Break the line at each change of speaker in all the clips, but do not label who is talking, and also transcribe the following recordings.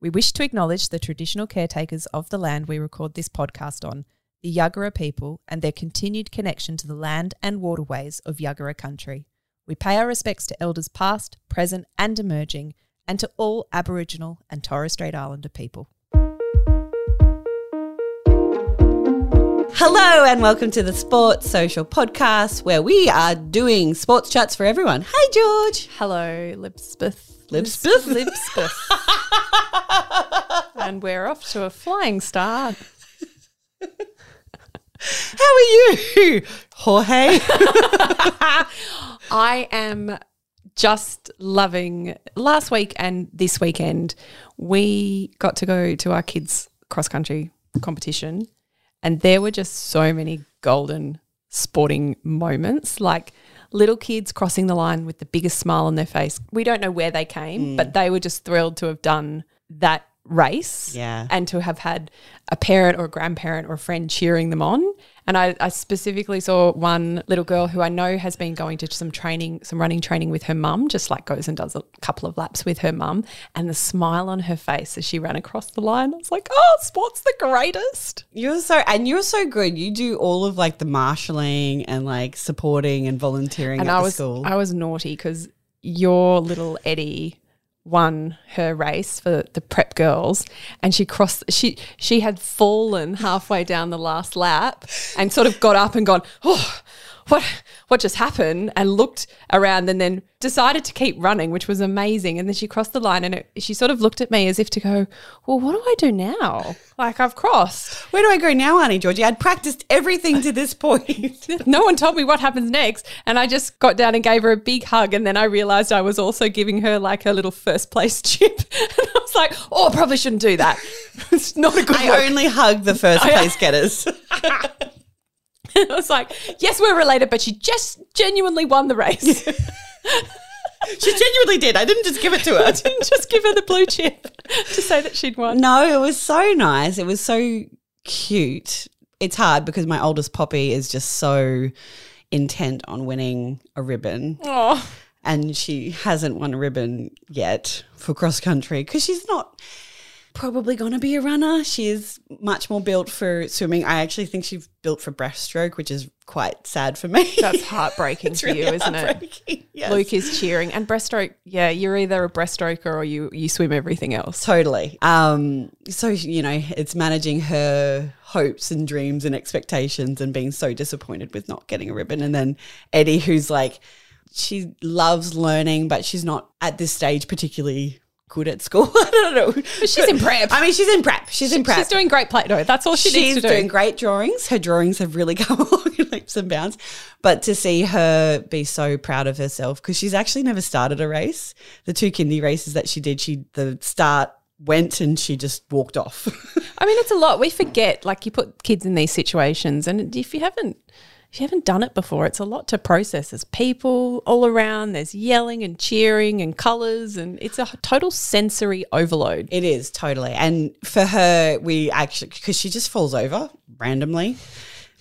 We wish to acknowledge the traditional caretakers of the land we record this podcast on, the Yuggera people, and their continued connection to the land and waterways of Yuggera country. We pay our respects to elders past, present, and emerging, and to all Aboriginal and Torres Strait Islander people.
Hello and welcome to the Sports Social Podcast where we are doing sports chats for everyone. Hey George.
Hello, Lipsbeth.
Lipsbeth?
Lipsbeth. and we're off to a flying start.
How are you? Jorge.
I am just loving last week and this weekend. We got to go to our kids' cross country competition, and there were just so many golden sporting moments like little kids crossing the line with the biggest smile on their face. We don't know where they came, mm. but they were just thrilled to have done that race
Yeah.
and to have had a parent or a grandparent or a friend cheering them on. And I, I specifically saw one little girl who I know has been going to some training, some running training with her mum, just like goes and does a couple of laps with her mum. And the smile on her face as she ran across the line, I was like, oh, sport's the greatest.
You're so and you're so good. You do all of like the marshalling and like supporting and volunteering
and
at
I was
school.
I was naughty because your little Eddie won her race for the prep girls and she crossed she she had fallen halfway down the last lap and sort of got up and gone oh what what just happened and looked around and then decided to keep running which was amazing and then she crossed the line and it, she sort of looked at me as if to go well what do I do now like I've crossed
Where do I go now, Auntie Georgie? I'd practiced everything to this point.
no one told me what happens next. And I just got down and gave her a big hug. And then I realized I was also giving her like her little first place chip. And I was like, oh, I probably shouldn't do that. it's not a good
I
look.
only hug the first place getters.
I was like, yes, we're related, but she just genuinely won the race.
she genuinely did. I didn't just give it to her.
I didn't just give her the blue chip to say that she'd won.
No, it was so nice. It was so cute. It's hard because my oldest Poppy is just so intent on winning a ribbon.
Oh,
And she hasn't won a ribbon yet for cross country because she's not probably going to be a runner. She is much more built for swimming. I actually think she's built for breaststroke, which is quite sad for me.
that's heartbreaking for you, isn't it?
Yes.
Luke is cheering. And breaststroke, yeah, you're either a breaststroker or you, you swim everything else.
Totally. Um, so you know, it's managing her hopes and dreams and expectations, and being so disappointed with not getting a ribbon. And then Eddie, who's like, she loves learning, but she's not at this stage particularly good at school. I don't know. But
she's in prep.
I mean, she's in prep. She's in prep.
She's doing great Play-Doh. That's all she
She's
needs to do.
doing great drawings. Her drawings have really come along in leaps and bounds. But to see her be so proud of herself, because she's actually never started a race. The two kindy races that she did, she the start went and she just walked off.
I mean, it's a lot. We forget, like you put kids in these situations, and if you haven't, if you haven't done it before, it's a lot to process. There's people all around. There's yelling and cheering and colours, and it's a total sensory overload.
it is totally. And for her, we actually because she just falls over randomly.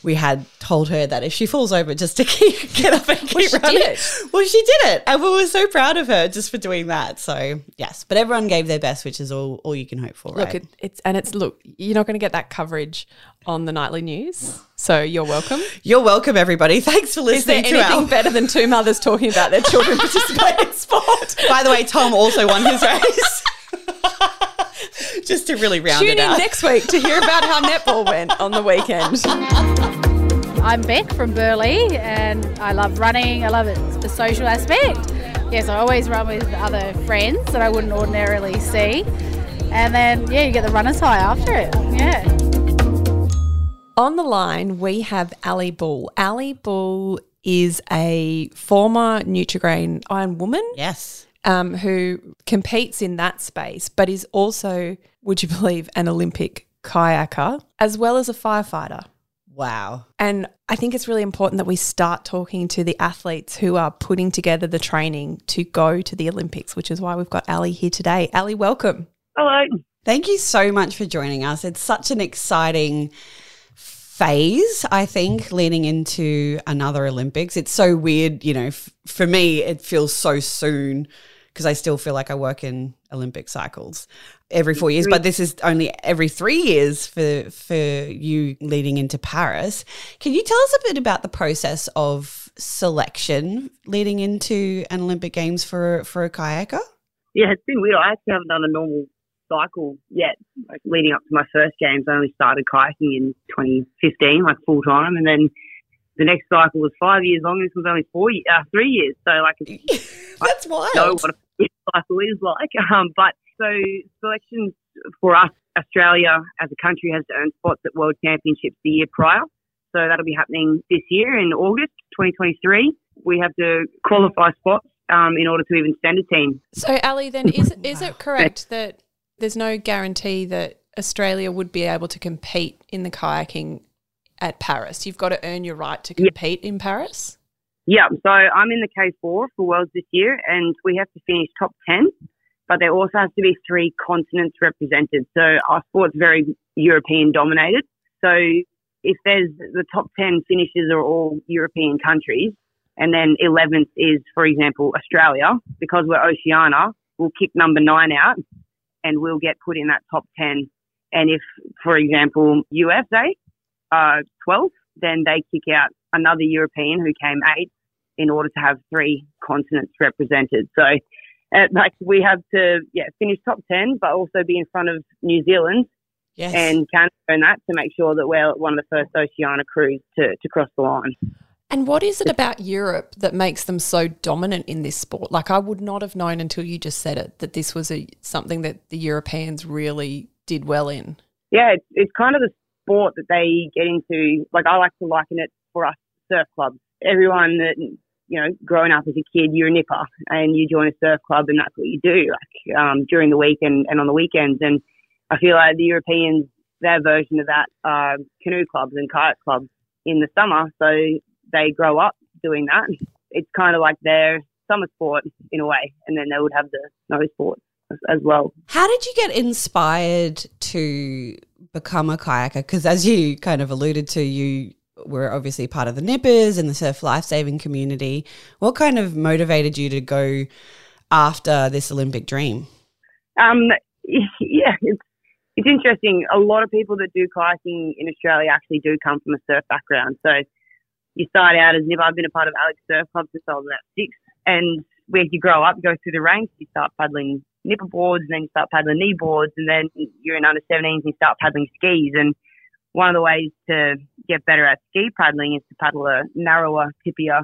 We had told her that if she falls over, just to keep get up and keep
Well, she did
running.
it.
Well, she did it, and we were so proud of her just for doing that. So yes, but everyone gave their best, which is all all you can hope for,
Look,
right?
it, it's and it's look. You're not going to get that coverage on the nightly news, so you're welcome.
You're welcome, everybody. Thanks for
Is there
listening to
anything
our.
better than two mothers talking about their children participating in sport?
By the way, Tom also won his race. Just to really round
Tune
it
in next week to hear about how netball went on the weekend.
I'm Beck from Burley and I love running. I love it, the social aspect. Yes, I always run with other friends that I wouldn't ordinarily see. And then, yeah, you get the runner's high after it. Yeah.
On the line, we have Aly Bull. Aly Bull is a former Nutrigrain Iron Woman
Yes.
um, who competes in that space, but is also, would you believe, an Olympic kayaker as well as a firefighter.
Wow.
And I think it's really important that we start talking to the athletes who are putting together the training to go to the Olympics, which is why we've got Aly here today. Aly, welcome.
Hello.
Thank you so much for joining us. It's such an exciting phase, I think, leading into another Olympics. It's so weird, you know, f- for me, it feels so soon because I still feel like I work in Olympic cycles. Every four years, but this is only every three years for for you leading into Paris. Can you tell us a bit about the process of selection leading into an Olympic Games for for a kayaker?
Yeah, it's been weird. I actually haven't done a normal cycle yet. Like leading up to my first games, I only started kayaking in 2015, like full time, and then the next cycle was five years long. This was only four, uh, three years. So like,
that's wild.
I know what a cycle is like. Um, but so selections for us, Australia as a country has to earn spots at World Championships the year prior. So that'll be happening this year in August 2023. We have to qualify spots um, in order to even send a team.
So, Aly, then is is it correct that there's no guarantee that Australia would be able to compete in the kayaking at Paris? You've got to earn your right to compete yeah. in Paris.
Yeah, so I'm in the K4 for Worlds this year, and we have to finish top 10, but there also has to be three continents represented. So our sport's very European dominated. So if there's the top 10 finishes are all European countries, and then 11th is, for example, Australia, because we're Oceania, we'll kick number nine out and we'll get put in that top 10. And if, for example, USA, are 12th, then they kick out another European who came eighth in order to have three continents represented. So, uh, like we have to yeah finish top ten, but also be in front of New Zealand yes. and Canada and that to make sure that we're one of the first Oceania crews to to cross the line.
And what is it about Europe that makes them so dominant in this sport? Like I would not have known until you just said it that this was a something that the Europeans really did well in.
Yeah, it's, it's kind of the sport that they get into. Like I like to liken it for us surf clubs. Everyone that you know, growing up as a kid, you're a nipper and you join a surf club and that's what you do, like um, during the week and, and on the weekends. And I feel like the Europeans, their version of that are canoe clubs and kayak clubs in the summer. So they grow up doing that. It's kind of like their summer sport in a way, and then they would have the snow sport as, as well.
How did you get inspired to become a kayaker? Because as you kind of alluded to, you were obviously part of the Nippers and the surf lifesaving community. What kind of motivated you to go after this Olympic dream?
Um, yeah, it's it's interesting. A lot of people that do kayaking in Australia actually do come from a surf background. So you start out as Nipper. I've been a part of Alex Surf Club since I was about six, and where you grow up, you go through the ranks. You start paddling nipper boards, and then you start paddling knee boards, and then you're in under 17s and you start paddling skis. And one of the ways to get better at ski paddling is to paddle a narrower, tippier,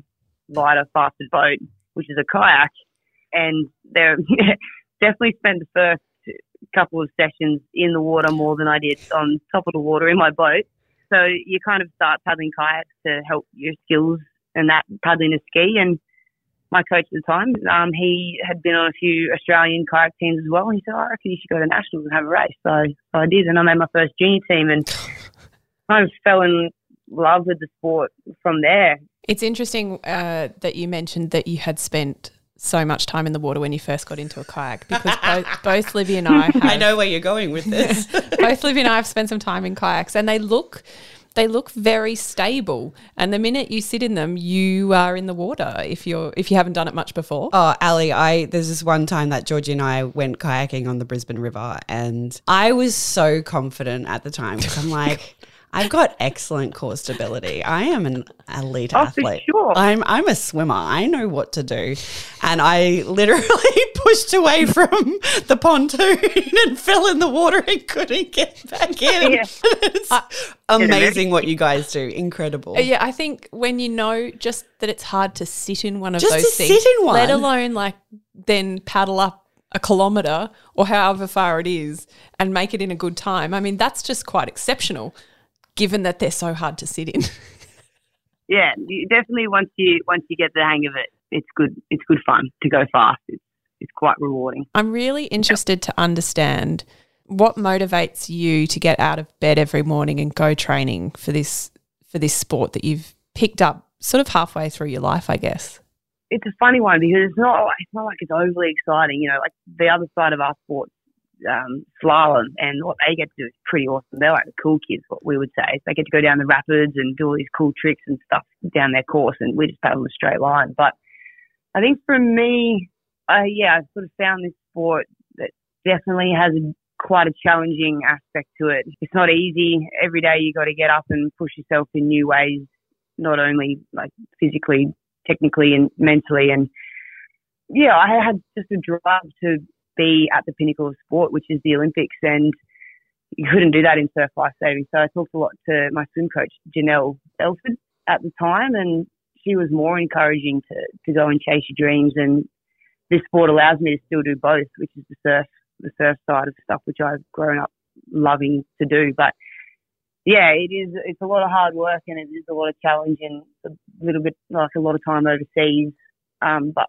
lighter, faster boat, which is a kayak. And they definitely spent the first couple of sessions in the water more than I did on top of the water in my boat. So you kind of start paddling kayaks to help your skills and that paddling a ski. And my coach at the time, um, he had been on a few Australian kayak teams as well. And he said, oh, I reckon you should go to nationals and have a race. So, so I did, and I made my first junior team. And kind of fell in love with the sport from there.
It's interesting uh, that you mentioned that you had spent so much time in the water when you first got into a kayak because both, both Livy and I have,
I know where you're going with this.
both Livy and I have spent some time in kayaks and they look they look very stable and the minute you sit in them you are in the water if you're if you haven't done it much before
oh aly i there's this one time that georgie and i went kayaking on the brisbane river and i was so confident at the time because i'm like I've got excellent core stability. I am an elite
oh,
athlete.
Sure.
I'm I'm a swimmer. I know what to do. And I literally pushed away from the pontoon and fell in the water and couldn't get back in. Yeah. it's amazing what you guys do. Incredible.
Yeah, I think when you know just that it's hard to sit in one of
just
those
things,
sit
in one.
let alone like then paddle up a kilometre or however far it is and make it in a good time. I mean, that's just quite exceptional given that they're so hard to sit in.
yeah, definitely once you once you get the hang of it, it's good. It's good fun to go fast. It's it's quite rewarding.
I'm really interested to understand what motivates you to get out of bed every morning and go training for this for this sport that you've picked up sort of halfway through your life, I guess.
It's a funny one because it's not it's not like it's overly exciting. You know, like the other side of our sport um, slalom, and what they get to do is pretty awesome. They're like the cool kids, what we would say. They get to go down the rapids and do all these cool tricks and stuff down their course, and we just paddle a straight line. But I think for me, uh, yeah, I sort of found this sport that definitely has quite a challenging aspect to it. It's not easy. Every day you got to get up and push yourself in new ways, not only like physically, technically, and mentally. And yeah, I had just a drive to be at the pinnacle of sport, which is the Olympics, and you couldn't do that in surf life saving. So I talked a lot to my swim coach, Janelle Elford, at the time, and she was more encouraging to, to go and chase your dreams. And this sport allows me to still do both, which is the surf, the surf side of stuff, which I've grown up loving to do. But yeah, it is, it's a lot of hard work and it is a lot of challenge and a little bit like a lot of time overseas. Um, but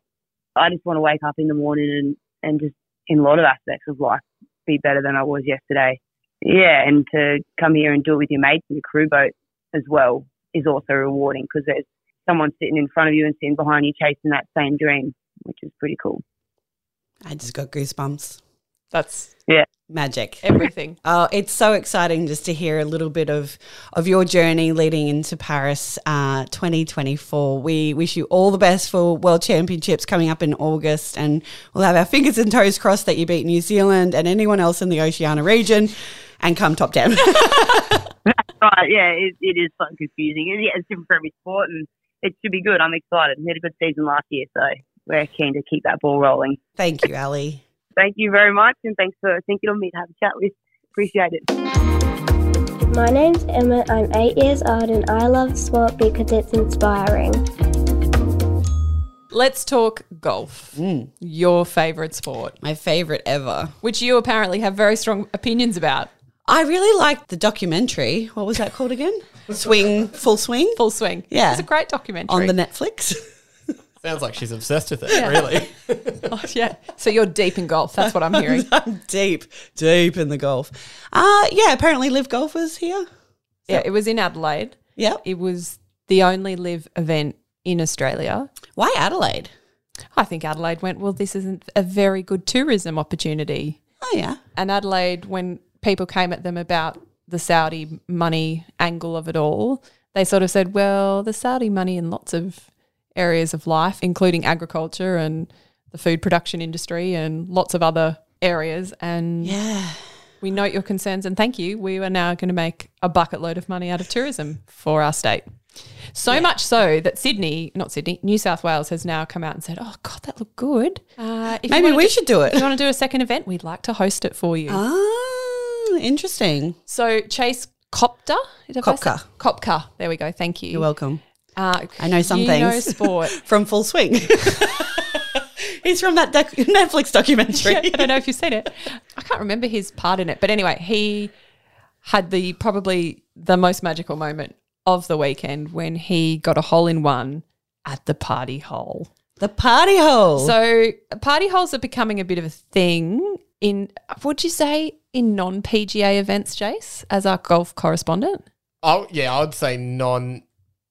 I just want to wake up in the morning and, and just in a lot of aspects of life be better than I was yesterday. Yeah, and to come here and do it with your mates in a crew boat as well is also rewarding because there's someone sitting in front of you and sitting behind you chasing that same dream, which is pretty cool.
I just got goosebumps.
That's
Yeah.
Magic.
everything.
Oh, it's so exciting just to hear a little bit of of your journey leading into Paris uh, 2024. We wish you all the best for World Championships coming up in August, and we'll have our fingers and toes crossed that you beat New Zealand and anyone else in the Oceania region, and come top ten.
Right, yeah, it, it is so confusing. And, yeah, it's different for every sport and it should be good. I'm excited. We had a good season last year, so we're keen to keep that ball rolling.
Thank you, Aly.
Thank you very much and thanks for thinking of me to have a chat with. Appreciate it.
My name's Emma. I'm eight years old and I love sport because it's inspiring.
Let's talk golf. Mm. Your favorite sport,
My favorite ever.
which you apparently have very strong opinions about.
I really liked the documentary. What was that called again? Swing, full swing
Full swing.
Yeah.
It's a great documentary.
on the Netflix.
Sounds like she's obsessed with it, really.
Oh, yeah. So you're deep in golf. That's what I'm hearing.
I'm deep, deep in the golf. Uh yeah. Apparently, LIV golfers here.
yeah. It was in Adelaide.
Yeah.
It was the only live event in Australia.
Why Adelaide?
I think Adelaide went, well, this isn't a very good tourism opportunity.
Oh yeah.
And Adelaide, when people came at them about the Saudi money angle of it all, they sort of said, well, the Saudi money in lots of areas of life, including agriculture and the food production industry and lots of other areas. And
Yeah.
we note your concerns and thank you. We are now going to make a bucket load of money out of tourism for our state. So much so that Sydney, not Sydney, New South Wales has now come out and said, "Oh God, that looked good. Uh, if
Maybe we
do-
should do it.
If you want to do a second event, we'd like to host it for you."
Ah, interesting.
So Chase Copter, Did I say-
Koepka.
Koepka. There we go. Thank you.
You're welcome.
Uh,
I know some
you
things.
know sport.
From Full Swing. He's from that doc- Netflix documentary.
I don't know if you've seen it. I can't remember his part in it, but anyway, he had the probably the most magical moment of the weekend when he got a hole in one at the party hole.
The party hole.
So party holes are becoming a bit of a thing in would you say in non PGA events, Jace, as our golf correspondent?
Oh yeah, I would say non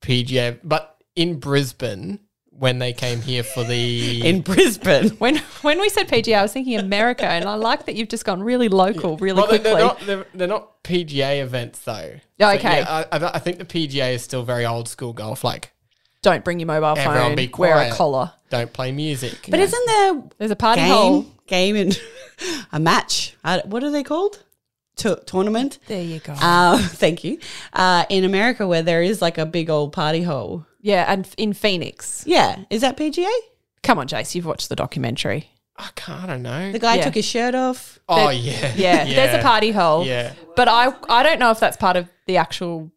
PGA, but in Brisbane when they came here for the
in Brisbane.
When when we said PGA, I was thinking America, and I like that you've just gone really local, really
Well,
quickly.
they're not they're, they're not PGA events though.
Yeah,
So,
okay.
yeah, I, I I think the PGA is still very old school golf. Like
Don't bring your mobile
Everyone
phone.
be
Wear a collar.
don't play music.
But isn't there
There's a party
game,
hole.
game and a match? Uh, what are they called? T- tournament.
There you go.
Uh, thank you. Uh, in America, where there is like a big old party hole.
yeah, and in Phoenix.
Yeah, is that PGA?
Come on, Jace, you've watched the documentary.
I can't. I don't know.
The guy
Yeah.
took his shirt off.
oh
there-
yeah,
Yeah, there's a party hole.
Yeah.
But I I don't know if that's part of the actual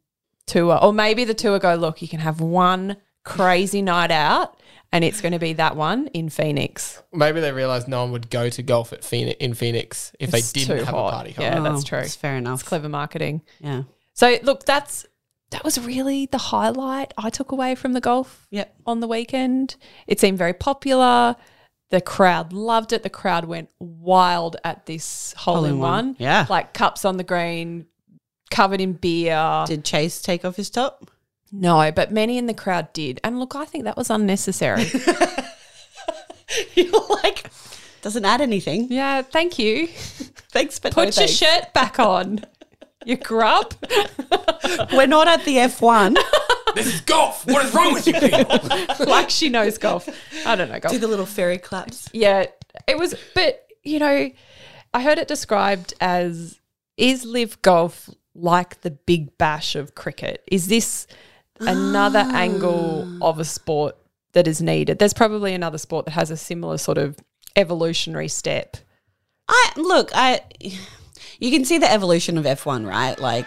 tour. Or maybe the tour go, look, you can have one crazy night out and it's going to be that one in Phoenix.
Maybe they realized no one would go to golf at Phoenix in Phoenix if
It's
they didn't have
hot.
a party hole.
Yeah, that's
Oh,
true.
It's fair enough.
It's clever marketing.
Yeah.
So look, that's that was really the highlight I took away from the golf
Yep.
on the weekend. It seemed very popular. The crowd loved it. The crowd went wild at this hole, in one.
Yeah.
Like cups on the green, covered in beer.
Did Chase take off his top?
No, but many in the crowd did. And look, I think that was unnecessary.
You're like, doesn't add anything.
yeah, thank you.
Thanks, but
Put
no
your
thanks.
shirt back on. You grub.
We're not at the F1.
This is golf. What is wrong with you people?
like she knows golf. I don't know golf.
Do the little fairy claps.
Yeah, it was, but you know, I heard it described as is LIV golf like the big bash of cricket? Is this another angle of a sport that is needed? There's probably another sport that has a similar sort of evolutionary step.
I look, I you can see the evolution of F1, right? Like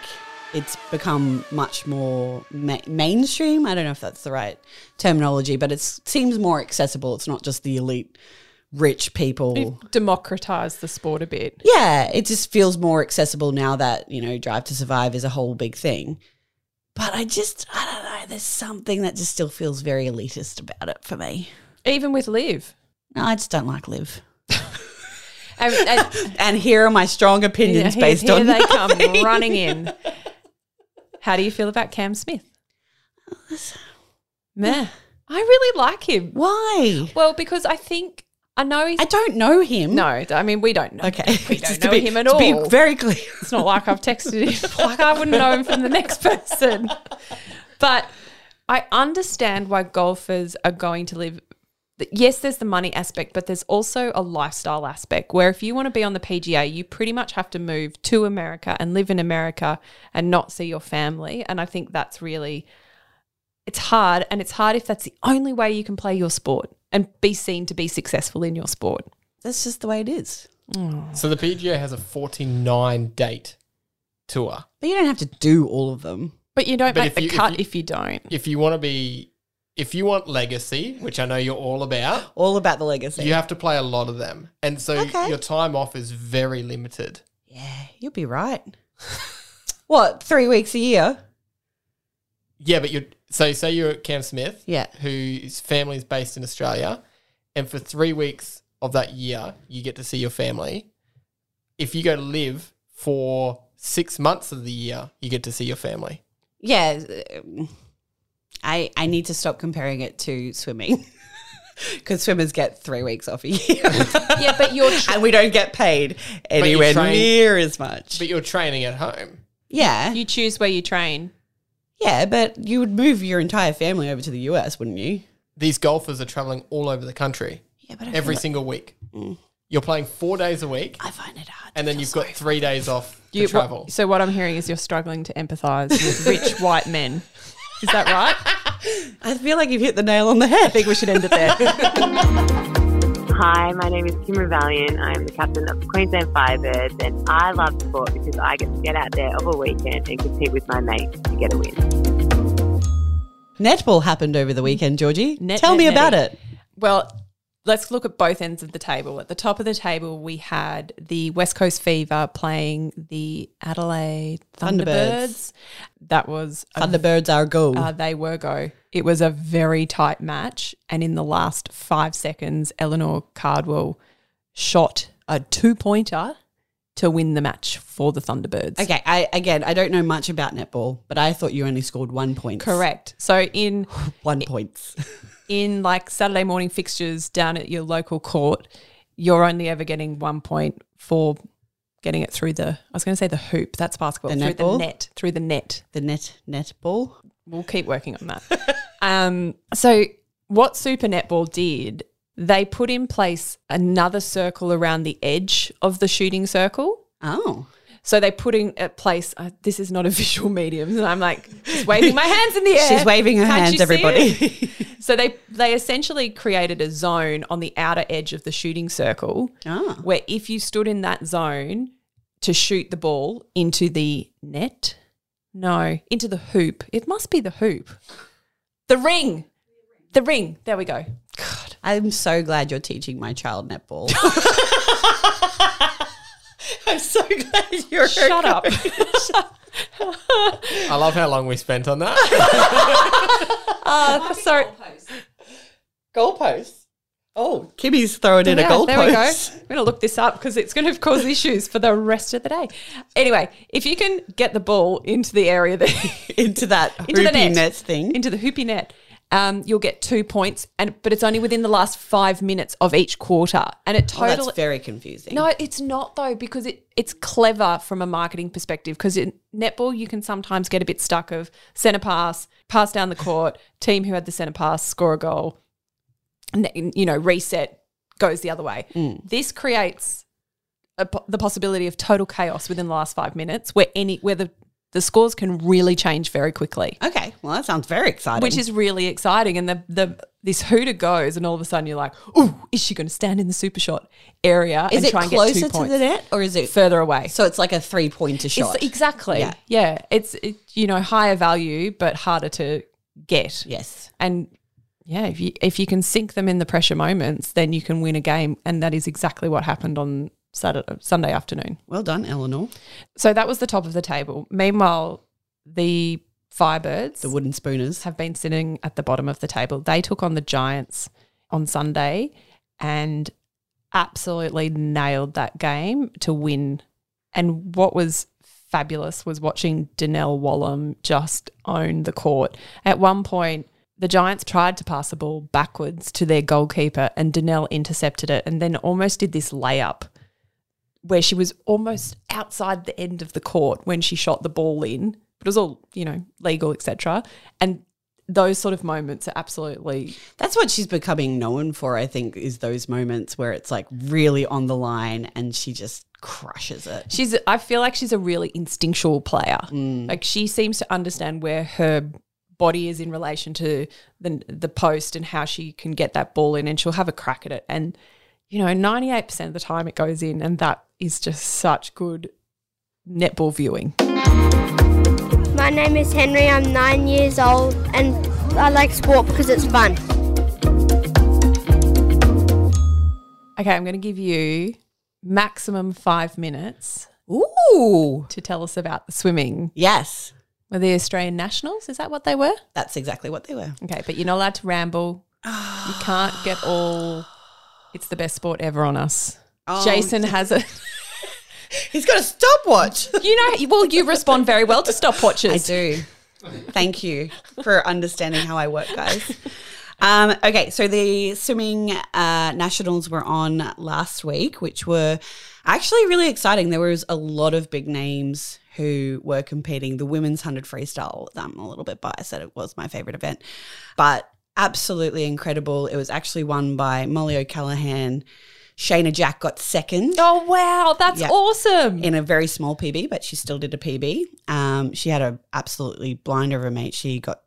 it's become much more ma- mainstream. I don't know if that's the right terminology, but it seems more accessible. It's not just the elite rich people.
Democratize the sport a bit.
Yeah, it just feels more accessible now that, you know, Drive to Survive is a whole big thing. But I just, I don't know, there's something that just still feels very elitist about it for me.
Even with LIV.
No, I just don't like LIV.
And, and
And here are my strong opinions
here,
based
here
on
they come running in. How do you feel about Cam Smith? Meh. I really like him.
Why?
Well, because I think I know he's
I don't know him.
no. I mean, we don't know.
Okay.
we don't
Just
know
be,
him at all.
be very clear.
It's not like I've texted him. like I wouldn't know him from the next person. But I understand why golfers are going to LIV. Yes, there's the money aspect, but there's also a lifestyle aspect where if you want to be on the PGA, you pretty much have to move to America and live in America and not see your family. And I think that's really, it's hard. And it's hard if that's the only way you can play your sport and be seen to be successful in your sport.
That's just the way it is.
So the PGA has a 49 date tour.
But you don't have to do all of them.
But you don't
But
make
if
the
you- if
cut
you-
if you don't.
If you want to be, if you want legacy, which I know you're all about,
All about the legacy.
you have to play a lot of them. And so
Okay.
your time off is very limited.
yeah, you'll be right. what, three weeks a year?
Yeah, but you're, so say you're at Cam Smith,
Yeah.
whose family is based in Australia, and for three weeks of that year, you get to see your family. If you go to LIV for six months of the year, you get to see your family.
Yeah. I, I need to stop comparing it to swimming. Because swimmers get three weeks off a year.
Yeah, but you're tr-
and we don't get paid anywhere
train-
near as much.
But you're training at home.
yeah.
you choose where you train.
Yeah, but you would move your entire family over to the US, wouldn't you?
These golfers are traveling all over the country
Yeah, but I
every
feel like-
single week. Mm. You're playing four days a week,
I find it hard.
and then you've got three days off to
You,
travel.
so what I'm hearing is you're struggling to empathise with rich white men. Is that right?
I feel like you've hit the nail on the head.
I think we should end it there.
Hi, my name is Kim Ravaillion. I am the captain of the Queensland Firebirds, and I love sport because I get to get out there of a weekend and compete with my mates to get a win.
Netball happened over the weekend, Georgie.
Net-
Tell
net-
me about
netty.
it.
Well, let's look at both ends of the table. At the top of the table, we had the West Coast Fever playing the Adelaide Thunderbirds.
Thunderbirds.
That was a
Thunderbirds are go.
Uh, they were go. It was a very tight match, and in the last five seconds, Eleanor Cardwell shot a two pointer to win the match for the Thunderbirds.
okay, I again, I don't know much about netball, but I thought you only scored one point.
Correct. So in
One points.
in like Saturday morning fixtures down at your local court, you're only ever getting one point for getting it through the. I was going to say the hoop. That's basketball.
The
through
netball?
the net. Through the net.
the net netball.
We'll keep working on that. um, so, what Super Netball did, they put in place another circle around the edge of the shooting circle.
Oh.
So they put in a place. Uh, this is not a visual medium, and I'm like just waving my hands in the air.
She's waving her
Can't
hands, everybody.
so they they essentially created a zone on the outer edge of the shooting circle,
Ah.
where if you stood in that zone to shoot the ball into the net, no, into the hoop. It must be the hoop, the ring, the ring. There we go. God,
I'm so glad you're teaching my child netball. I'm so glad you're
shut up.
I love how long we spent on that.
Uh, sorry.
Goalposts. Oh, Kimmy's throwing in a goalpost.
there we go. I'm going to look this up because it's going to cause issues for the rest of the day. Anyway, if you can get the ball into the area that
into that
into the
hoopy
net,
net thing.
into the hoopy net, um, you'll get two points, and but it's only within the last five minutes of each quarter, and it
oh,
totally.
that's very confusing.
no, it's not though because it it's clever from a marketing perspective. Because in netball, you can sometimes get a bit stuck of centre pass, pass down the court, team who had the centre pass score a goal, you know reset goes the other way.
Mm.
This creates a, the possibility of total chaos within the last five minutes, where any where the the scores can really change very quickly,
Okay, well that sounds very exciting.
which is really exciting. And the the this hooter goes, and all of a sudden you're like, oh, is she going to stand in the super shot area
is
and
it
try and get
closer
two
to
points
the net or is it
further away?
So it's like a three pointer shot.
It's exactly.
Yeah.
Yeah. It's, it, you know, higher value, but harder to get.
yes.
And yeah, if you, if you can sink them in the pressure moments, then you can win a game. And that is exactly what happened on Saturday, Sunday afternoon.
Well done, Eleanor.
So that was the top of the table. Meanwhile, the Firebirds
The wooden spooners.
have been sitting at the bottom of the table. They took on the Giants on Sunday and absolutely nailed that game to win. And what was fabulous was watching Donnell Wallam just own the court. At one point, the Giants tried to pass the ball backwards to their goalkeeper, and Donnell intercepted it and then almost did this layup where she was almost outside the end of the court when she shot the ball in. But it was all, you know, legal, etc. And those sort of moments are absolutely
That's what she's becoming known for, I think, is those moments where it's like really on the line and she just crushes it.
she's I feel like she's a really instinctual player. Mm. Like she seems to understand where her body is in relation to the the post and how she can get that ball in and she'll have a crack at it and you know 98% of the time it goes in and that is just such good netball viewing.
My name is Henry. I'm nine years old and I like sport because it's fun.
Okay, I'm going to give you maximum 5 minutes
Ooh.
to tell us about the swimming.
Yes.
Were the Australian Nationals? Is that what they were?
That's exactly what they were.
Okay, but you're not allowed to ramble. you can't get all. It's the best sport ever on us.
Oh.
Jason has a.
He's got a stopwatch.
You know, well, you respond very well to stopwatches.
I do. Thank you for understanding how I work, guys. Um, okay, so the swimming uh, nationals were on last week, which were actually really exciting. There was a lot of big names who were competing. The women's 100 freestyle, I'm a little bit biased that it was my favorite event, but absolutely incredible. It was actually won by Mollie O'Callaghan. Shayna Jack got second
Oh wow, that's
Yeah.
awesome!
in a very small PB, but she still did a PB. Um, she had a absolutely blind over mate. She got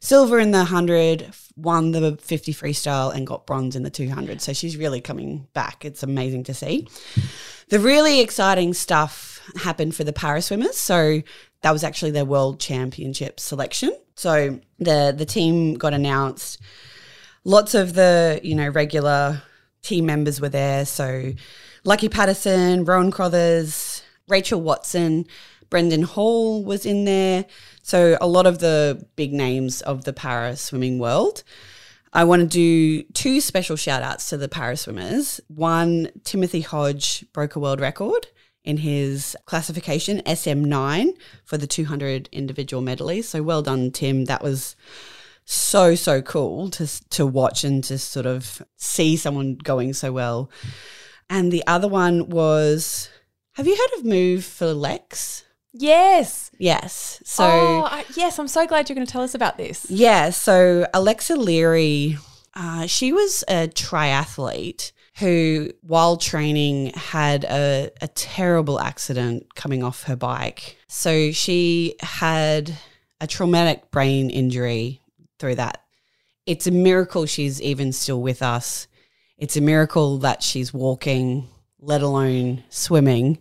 silver in the 100, won the 50 freestyle, and got bronze in the 200. So she's really coming back. It's amazing to see. The really exciting stuff happened for the para swimmers. So that was actually their world championship selection. So the the team got announced. Lots of the you know regular team members were there. So Lakey Patterson, Rowan Crothers, Rachel Watson, Brendan Hall was in there. So a lot of the big names of the para swimming world. I want to do two special shout outs to the para swimmers. One, Timothy Hodge broke a world record in his classification SM9 for the 200 individual medleys. So well done, Tim. That was so so cool to to watch and to sort of see someone going so well. And the other one was have you heard of Move for Lex?
Yes.
Yes. So
oh, I, yes, I'm so glad you're going to tell us about this.
yeah, so Alexa Leary, uh, she was a triathlete who, while training, had a, a terrible accident coming off her bike. So she had a traumatic brain injury through that. It's a miracle she's even still with us. It's a miracle that she's walking, let alone swimming.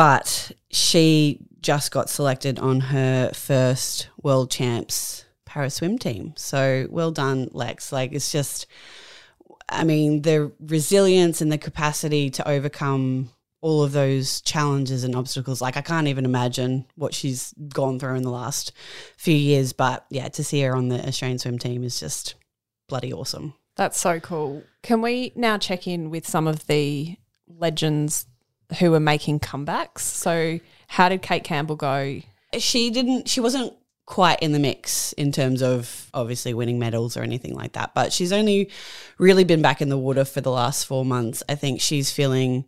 But she just got selected on her first world champs para swim team. So well done, Lex. Like it's just, I mean, the resilience and the capacity to overcome all of those challenges and obstacles. Like I can't even imagine what she's gone through in the last few years. But yeah, to see her on the Australian swim team is just bloody awesome.
That's so cool. Can we now check in with some of the legends who were making comebacks? So, how did Cate Campbell go?
she didn't she wasn't quite in the mix in terms of obviously winning medals or anything like that but she's only really been back in the water for the last 4 months i think she's feeling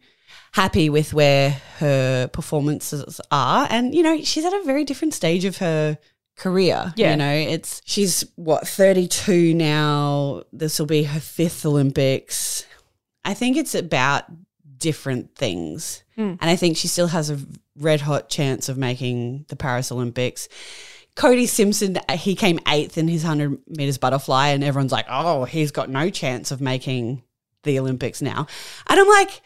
happy with where her performances are and you know she's at a very different stage of her career
Yeah.
you know it's she's what 32 now this will be her fifth olympics i think it's about different things. Hmm. And I think she still has a red hot chance of making the Paris Olympics. Cody Simpson, he came eighth in his 100 meters butterfly, and everyone's like, oh, he's got no chance of making the Olympics now. And I'm like,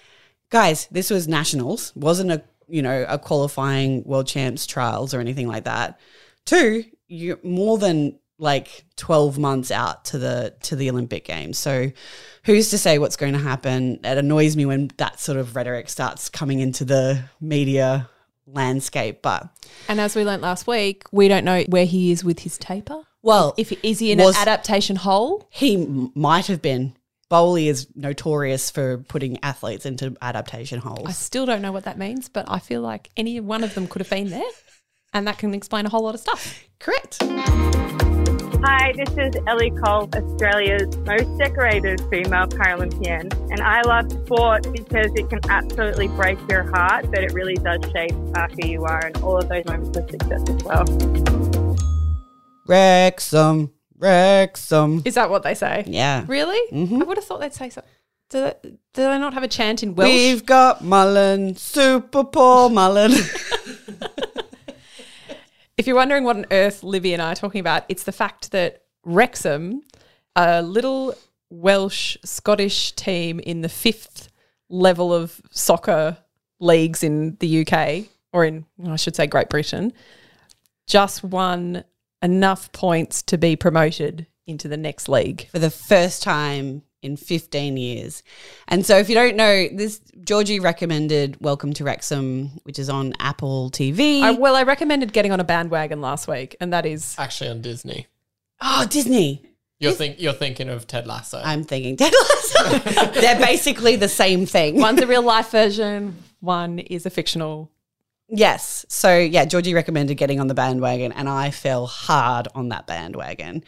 guys, this was nationals, wasn't a you know a qualifying world champs trials or anything like that. Two, you're more than like 12 months out to the to the Olympic games. So who's to say what's going to happen? It annoys me when that sort of rhetoric starts coming into the media landscape, but
And as we learnt last week, we don't know where he is with his taper.
well,
If is he in
Was-
an adaptation hole?
he m- might have been. Bohly is notorious for putting athletes into adaptation holes.
I still don't know what that means, but I feel like any one of them could have been there, and that can explain a whole lot of stuff.
Correct.
Hi, this is Ellie Cole, Australia's most decorated female Paralympian. And I love sport because it can absolutely break your heart, but it really does shape uh, who you are and all of those moments of success as well.
Wrexham, Wrexham.
Is that what they say?
Yeah.
Really? I would have thought they'd say so. Do they, do they not have a chant in Welsh?
We've got Mullin, Super Paul Mullin.
If you're wondering what on earth Livy and I are talking about, it's the fact that Wrexham, a little Welsh Scottish team in the fifth level of soccer leagues in the UK, or in, I should say, Great Britain, just won enough points to be promoted into the next league.
for the first time in 15 years. And so if you don't know, this Georgie recommended Welcome to Wrexham, which is on Apple TV.
I, well, I recommended getting on a bandwagon last week, and that is
Actually, on Disney.
oh, Disney.
You're think you're thinking of Ted Lasso.
I'm thinking Ted Lasso. They're basically the same thing.
one's a real life version, one is a fictional.
Yes. So yeah, Georgie recommended getting on the bandwagon, and I fell hard on that bandwagon.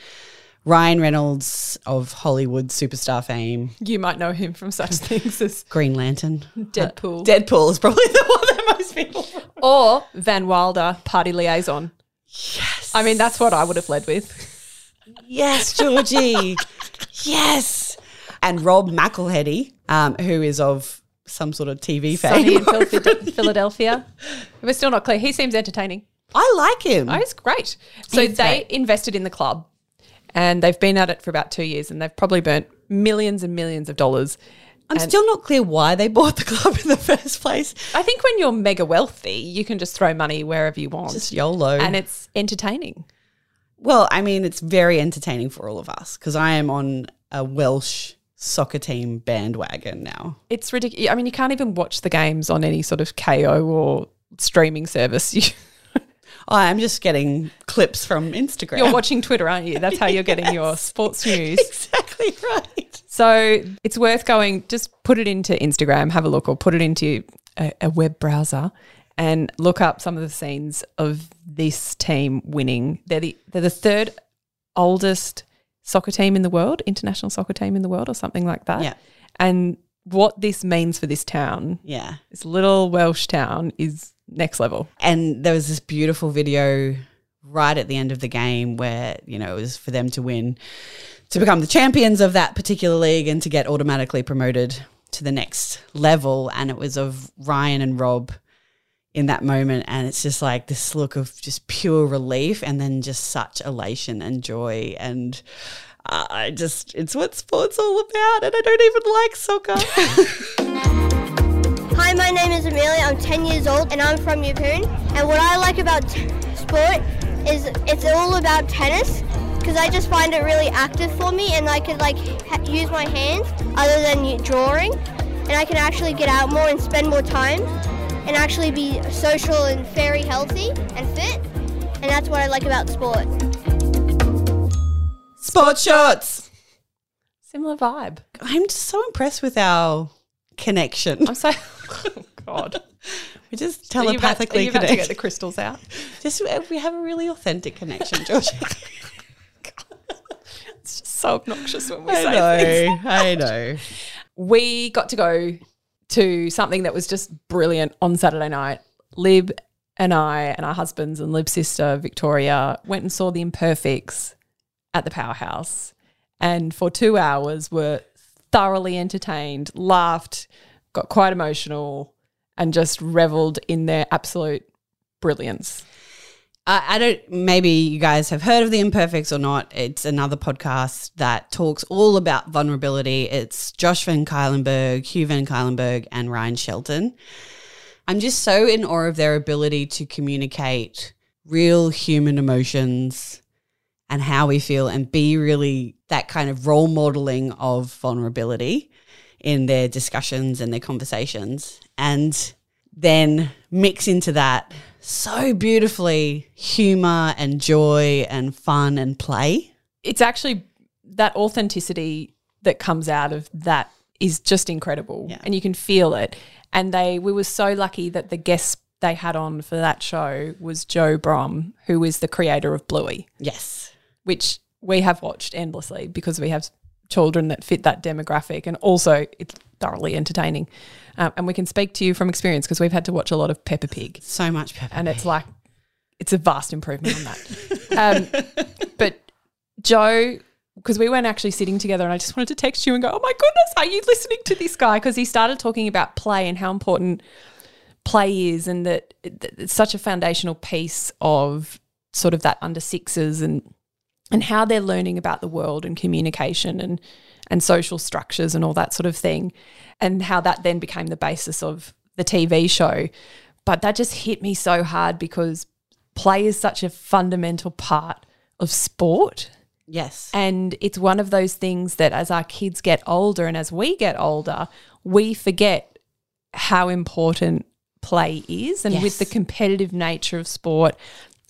Ryan Reynolds of Hollywood superstar fame,
You might know him from such things as
Green Lantern.
Deadpool.
Deadpool is probably the one that most people.
or Van Wilder, party liaison. Yes. I mean, that's what I would have led with.
Yes, Georgie. yes. And Rob McElhenney, um, who is of some sort of TV
Sunny in Philadelphia. We're still not clear. He seems entertaining.
I like him.
Oh, he's great. So
He's
they
great.
invested in the club and they've been at it for about two years and they've probably burnt millions and millions of dollars.
I'm still not clear why they bought the club in the first place.
I think when you're mega wealthy, you can just throw money wherever you want.
Just YOLO.
and it's entertaining.
well, I mean, it's very entertaining for all of us because I am on a Welsh soccer team bandwagon now.
It's ridiculous. I mean, you can't even watch the games on any sort of Kayo or streaming service. You-
I'm just getting clips from Instagram.
You're watching Twitter, aren't you? That's how you're getting your sports news.
exactly right.
So it's worth going, just put it into Instagram, have a look, or put it into a, a web browser and look up some of the scenes of this team winning. They're the, they're the third oldest soccer team in the world, international soccer team in the world, or something like that.
Yeah.
And what this means for this town,
Yeah.
this little Welsh town, is next level.
and there was this beautiful video right at the end of the game where you know it was for them to win to become the champions of that particular league and to get automatically promoted to the next level. And it was of Ryan and Rob in that moment. And it's just like this look of just pure relief and then just such elation and joy. And I just it's what sports all about. And I don't even like soccer
Hi, my name is Amelia. I'm 10 years old and I'm from Yeppoon. And what I like about t- sport is it's all about tennis because I just find it really active for me and I could like ha- use my hands other than drawing and I can actually get out more and spend more time and actually be social and very healthy and fit. And that's what I like about sport.
sports shorts
Similar vibe.
I'm just so impressed with our connection
I'm so, oh God.
We just
Are you about-
telepathically
are you about to get the crystals out?
just uh, we have a really authentic connection, Georgia.
It's just so obnoxious when we
I
say things.
know, I know.
we got to go to something that was just brilliant on Saturday night. Lib and I and our husbands and Lib's sister Victoria went and saw the Imperfects at the Powerhouse, and for two hours were thoroughly entertained, laughed, got quite emotional, and just reveled in their absolute brilliance.
I, don't. Maybe you guys have heard of the Imperfects or not. It's another podcast that talks all about vulnerability. It's Josh Van Kylenberg, Hugh Van Cuylenburg, and Ryan Shelton. I'm just so in awe of their ability to communicate real human emotions and how we feel and be really that kind of role modeling of vulnerability in their discussions and their conversations. And then mix into that so beautifully humor and joy and fun and play.
It's actually that authenticity that comes out of that is just incredible,
Yeah.
and you can feel it. And they, we were so lucky that the guest they had on for that show was Joe Brumm, who is the creator of Bluey.
Yes.
which we have watched endlessly because we have children that fit that demographic and also it's thoroughly entertaining. Um, and we can speak to you from experience because we've had to watch a lot of Peppa Pig
So much Peppa.
and it's like, it's a vast improvement on that. um, but Joe, because we weren't actually sitting together and I just wanted to text you and go, oh my goodness, are you listening to this guy? Because he started talking about play and how important play is and that it's such a foundational piece of sort of that under sixes and and how they're learning about the world and communication and and social structures and all that sort of thing and how that then became the basis of the TV show but that just hit me so hard because play is such a fundamental part of sport
yes.
and it's one of those things that as our kids get older and as we get older, we forget how important play is. And with the competitive nature of sport,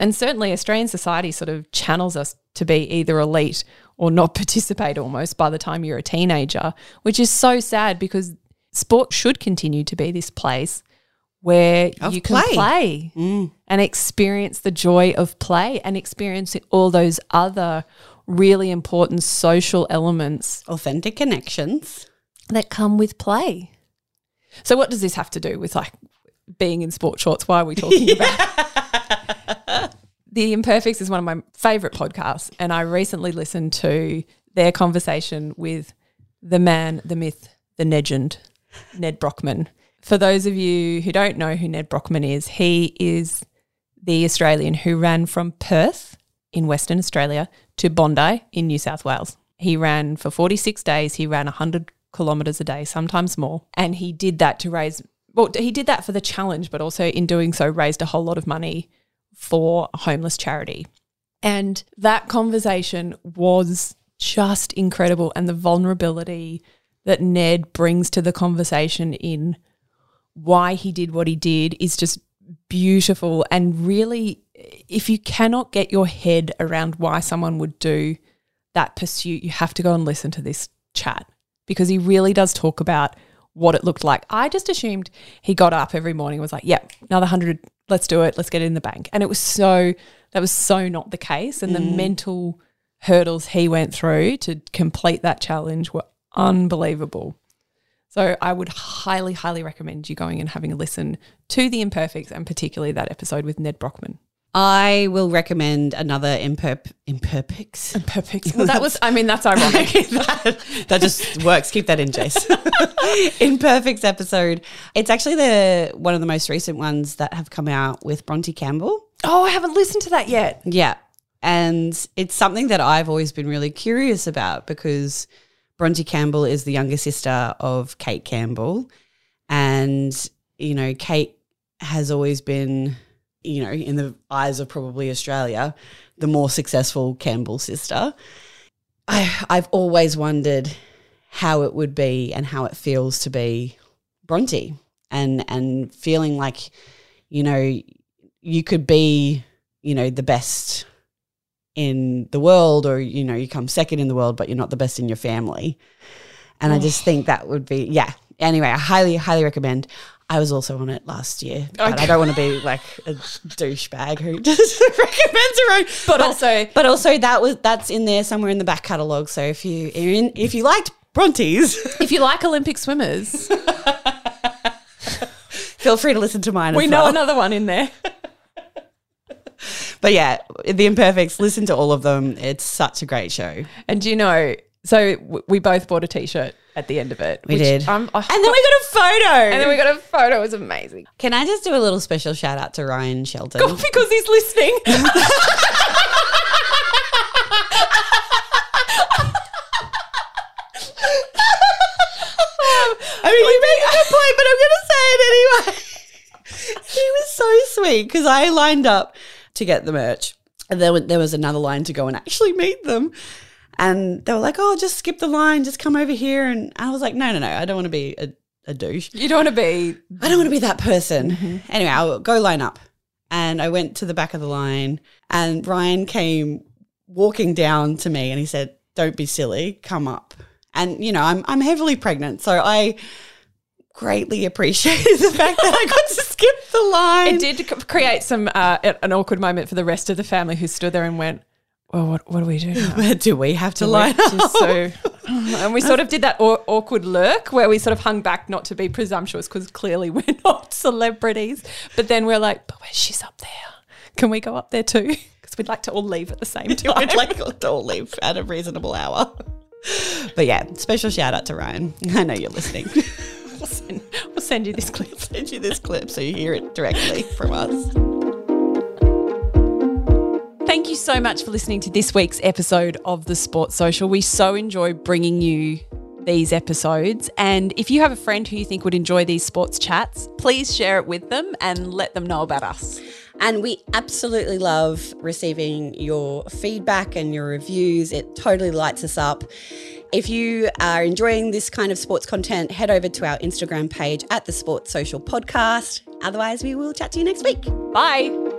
and certainly Australian society sort of channels us to be either elite or not participate almost by the time you're a teenager, which is so sad because sport should continue to be this place where
Of
you can
play.
play mm. and experience the joy of play and experience all those other really important social elements
Authentic connections.
that come with play. So, what does this have to do with like being in sport shorts? Why are we talking about? The Imperfects is one of my favorite podcasts, and I recently listened to their conversation with the man, the myth, the legend, Ned Brockman. For those of you who don't know who Ned Brockman is, he is the Australian who ran from Perth in Western Australia to Bondi in New South Wales. He ran for 46 days. He ran 100 kilometres a day, sometimes more. And he did that to raise, well, he did that for the challenge, but also in doing so, raised a whole lot of money for homeless charity. And that conversation was just incredible. And the vulnerability that Ned brings to the conversation in why he did what he did is just beautiful. And really, if you cannot get your head around why someone would do that pursuit, you have to go and listen to this chat because he really does talk about what it looked like. I just assumed he got up every morning and was like, yep, another hundred, let's do it, let's get it in the bank. And it was so, that was so not the case. And the mm. mental hurdles he went through to complete that challenge were unbelievable. So I would highly, highly recommend you going and having a listen to The Imperfects and particularly that episode with Ned Brockman.
I will recommend another imperp- imperfects.
Imperfects. Well, that was, I mean, that's ironic.
that, that just works. Keep that in, Jace. Imperfects episode. It's actually the one of the most recent ones that have come out with Bronte Campbell.
oh, I haven't listened to that yet.
Yeah. And it's something that I've always been really curious about because Bronte Campbell is the younger sister of Cate Campbell. And, you know, Cate has always been, you know, in the eyes of probably Australia, the more successful Campbell sister. I, I've always wondered how it would be and how it feels to be Bronte and and feeling like, you know, you could be, you know, the best in the world or you know you come second in the world but you're not the best in your family. And i just think that would be yeah. Anyway i highly highly recommend i was also on it last year but i don't want to be like a douchebag who just recommends her own.
But also-
but also that was that's in there somewhere in the back catalogue so if you in if you liked brontes
If you like Olympic swimmers,
feel free to listen to mine
we know
well.
another one in there.
but yeah the imperfects listen to all of them. It's such a great show.
And do you know, So w- we both bought a t-shirt at the end of it.
We did.
Um, I-
and then we got a photo.
and then we got a photo. It was amazing.
Can I just do a little special shout out to Ryan Shelton?
because he's listening.
I mean, you make a good point, but I'm going to say it anyway. he was so sweet because I lined up to get the merch. And then there was another line to go and actually meet them. And they were like, oh, just skip the line, just come over here. And I was like, no, no, no, I don't want to be a, a douche.
you don't want to be.
I don't want to be that person. Anyway, I'll go line up. And I went to the back of the line, and Ryan came walking down to me and he said, Don't be silly, come up. And, you know, I'm, I'm heavily pregnant. So I greatly appreciated the fact that I got to skip the line.
It did create some uh, an awkward moment for the rest of the family who stood there and went, "Well, what, what do we do?" now?
Do we have to
We
line up?
so, and we sort of did that aw- awkward lurk where we sort of hung back not to be presumptuous because clearly we're not celebrities. But then we're like, but where's she's up there? Can we go up there too? Because we'd like to all leave at the same time.
I'd like to all leave at a reasonable hour. But yeah, special shout out to Ryan. I know you're listening.
we'll, send, we'll send you this clip.
Send you this clip so you hear it directly from us.
Thank you so much for listening to this week's episode of the Sports Social. We so enjoy bringing you these episodes. And if you have a friend who you think would enjoy these sports chats, please share it with them and let them know about us.
And we absolutely love receiving your feedback and your reviews. It totally lights us up. If you are enjoying this kind of sports content, head over to our Instagram page at the Sports Social Podcast. Otherwise, we will chat to you next week.
Bye.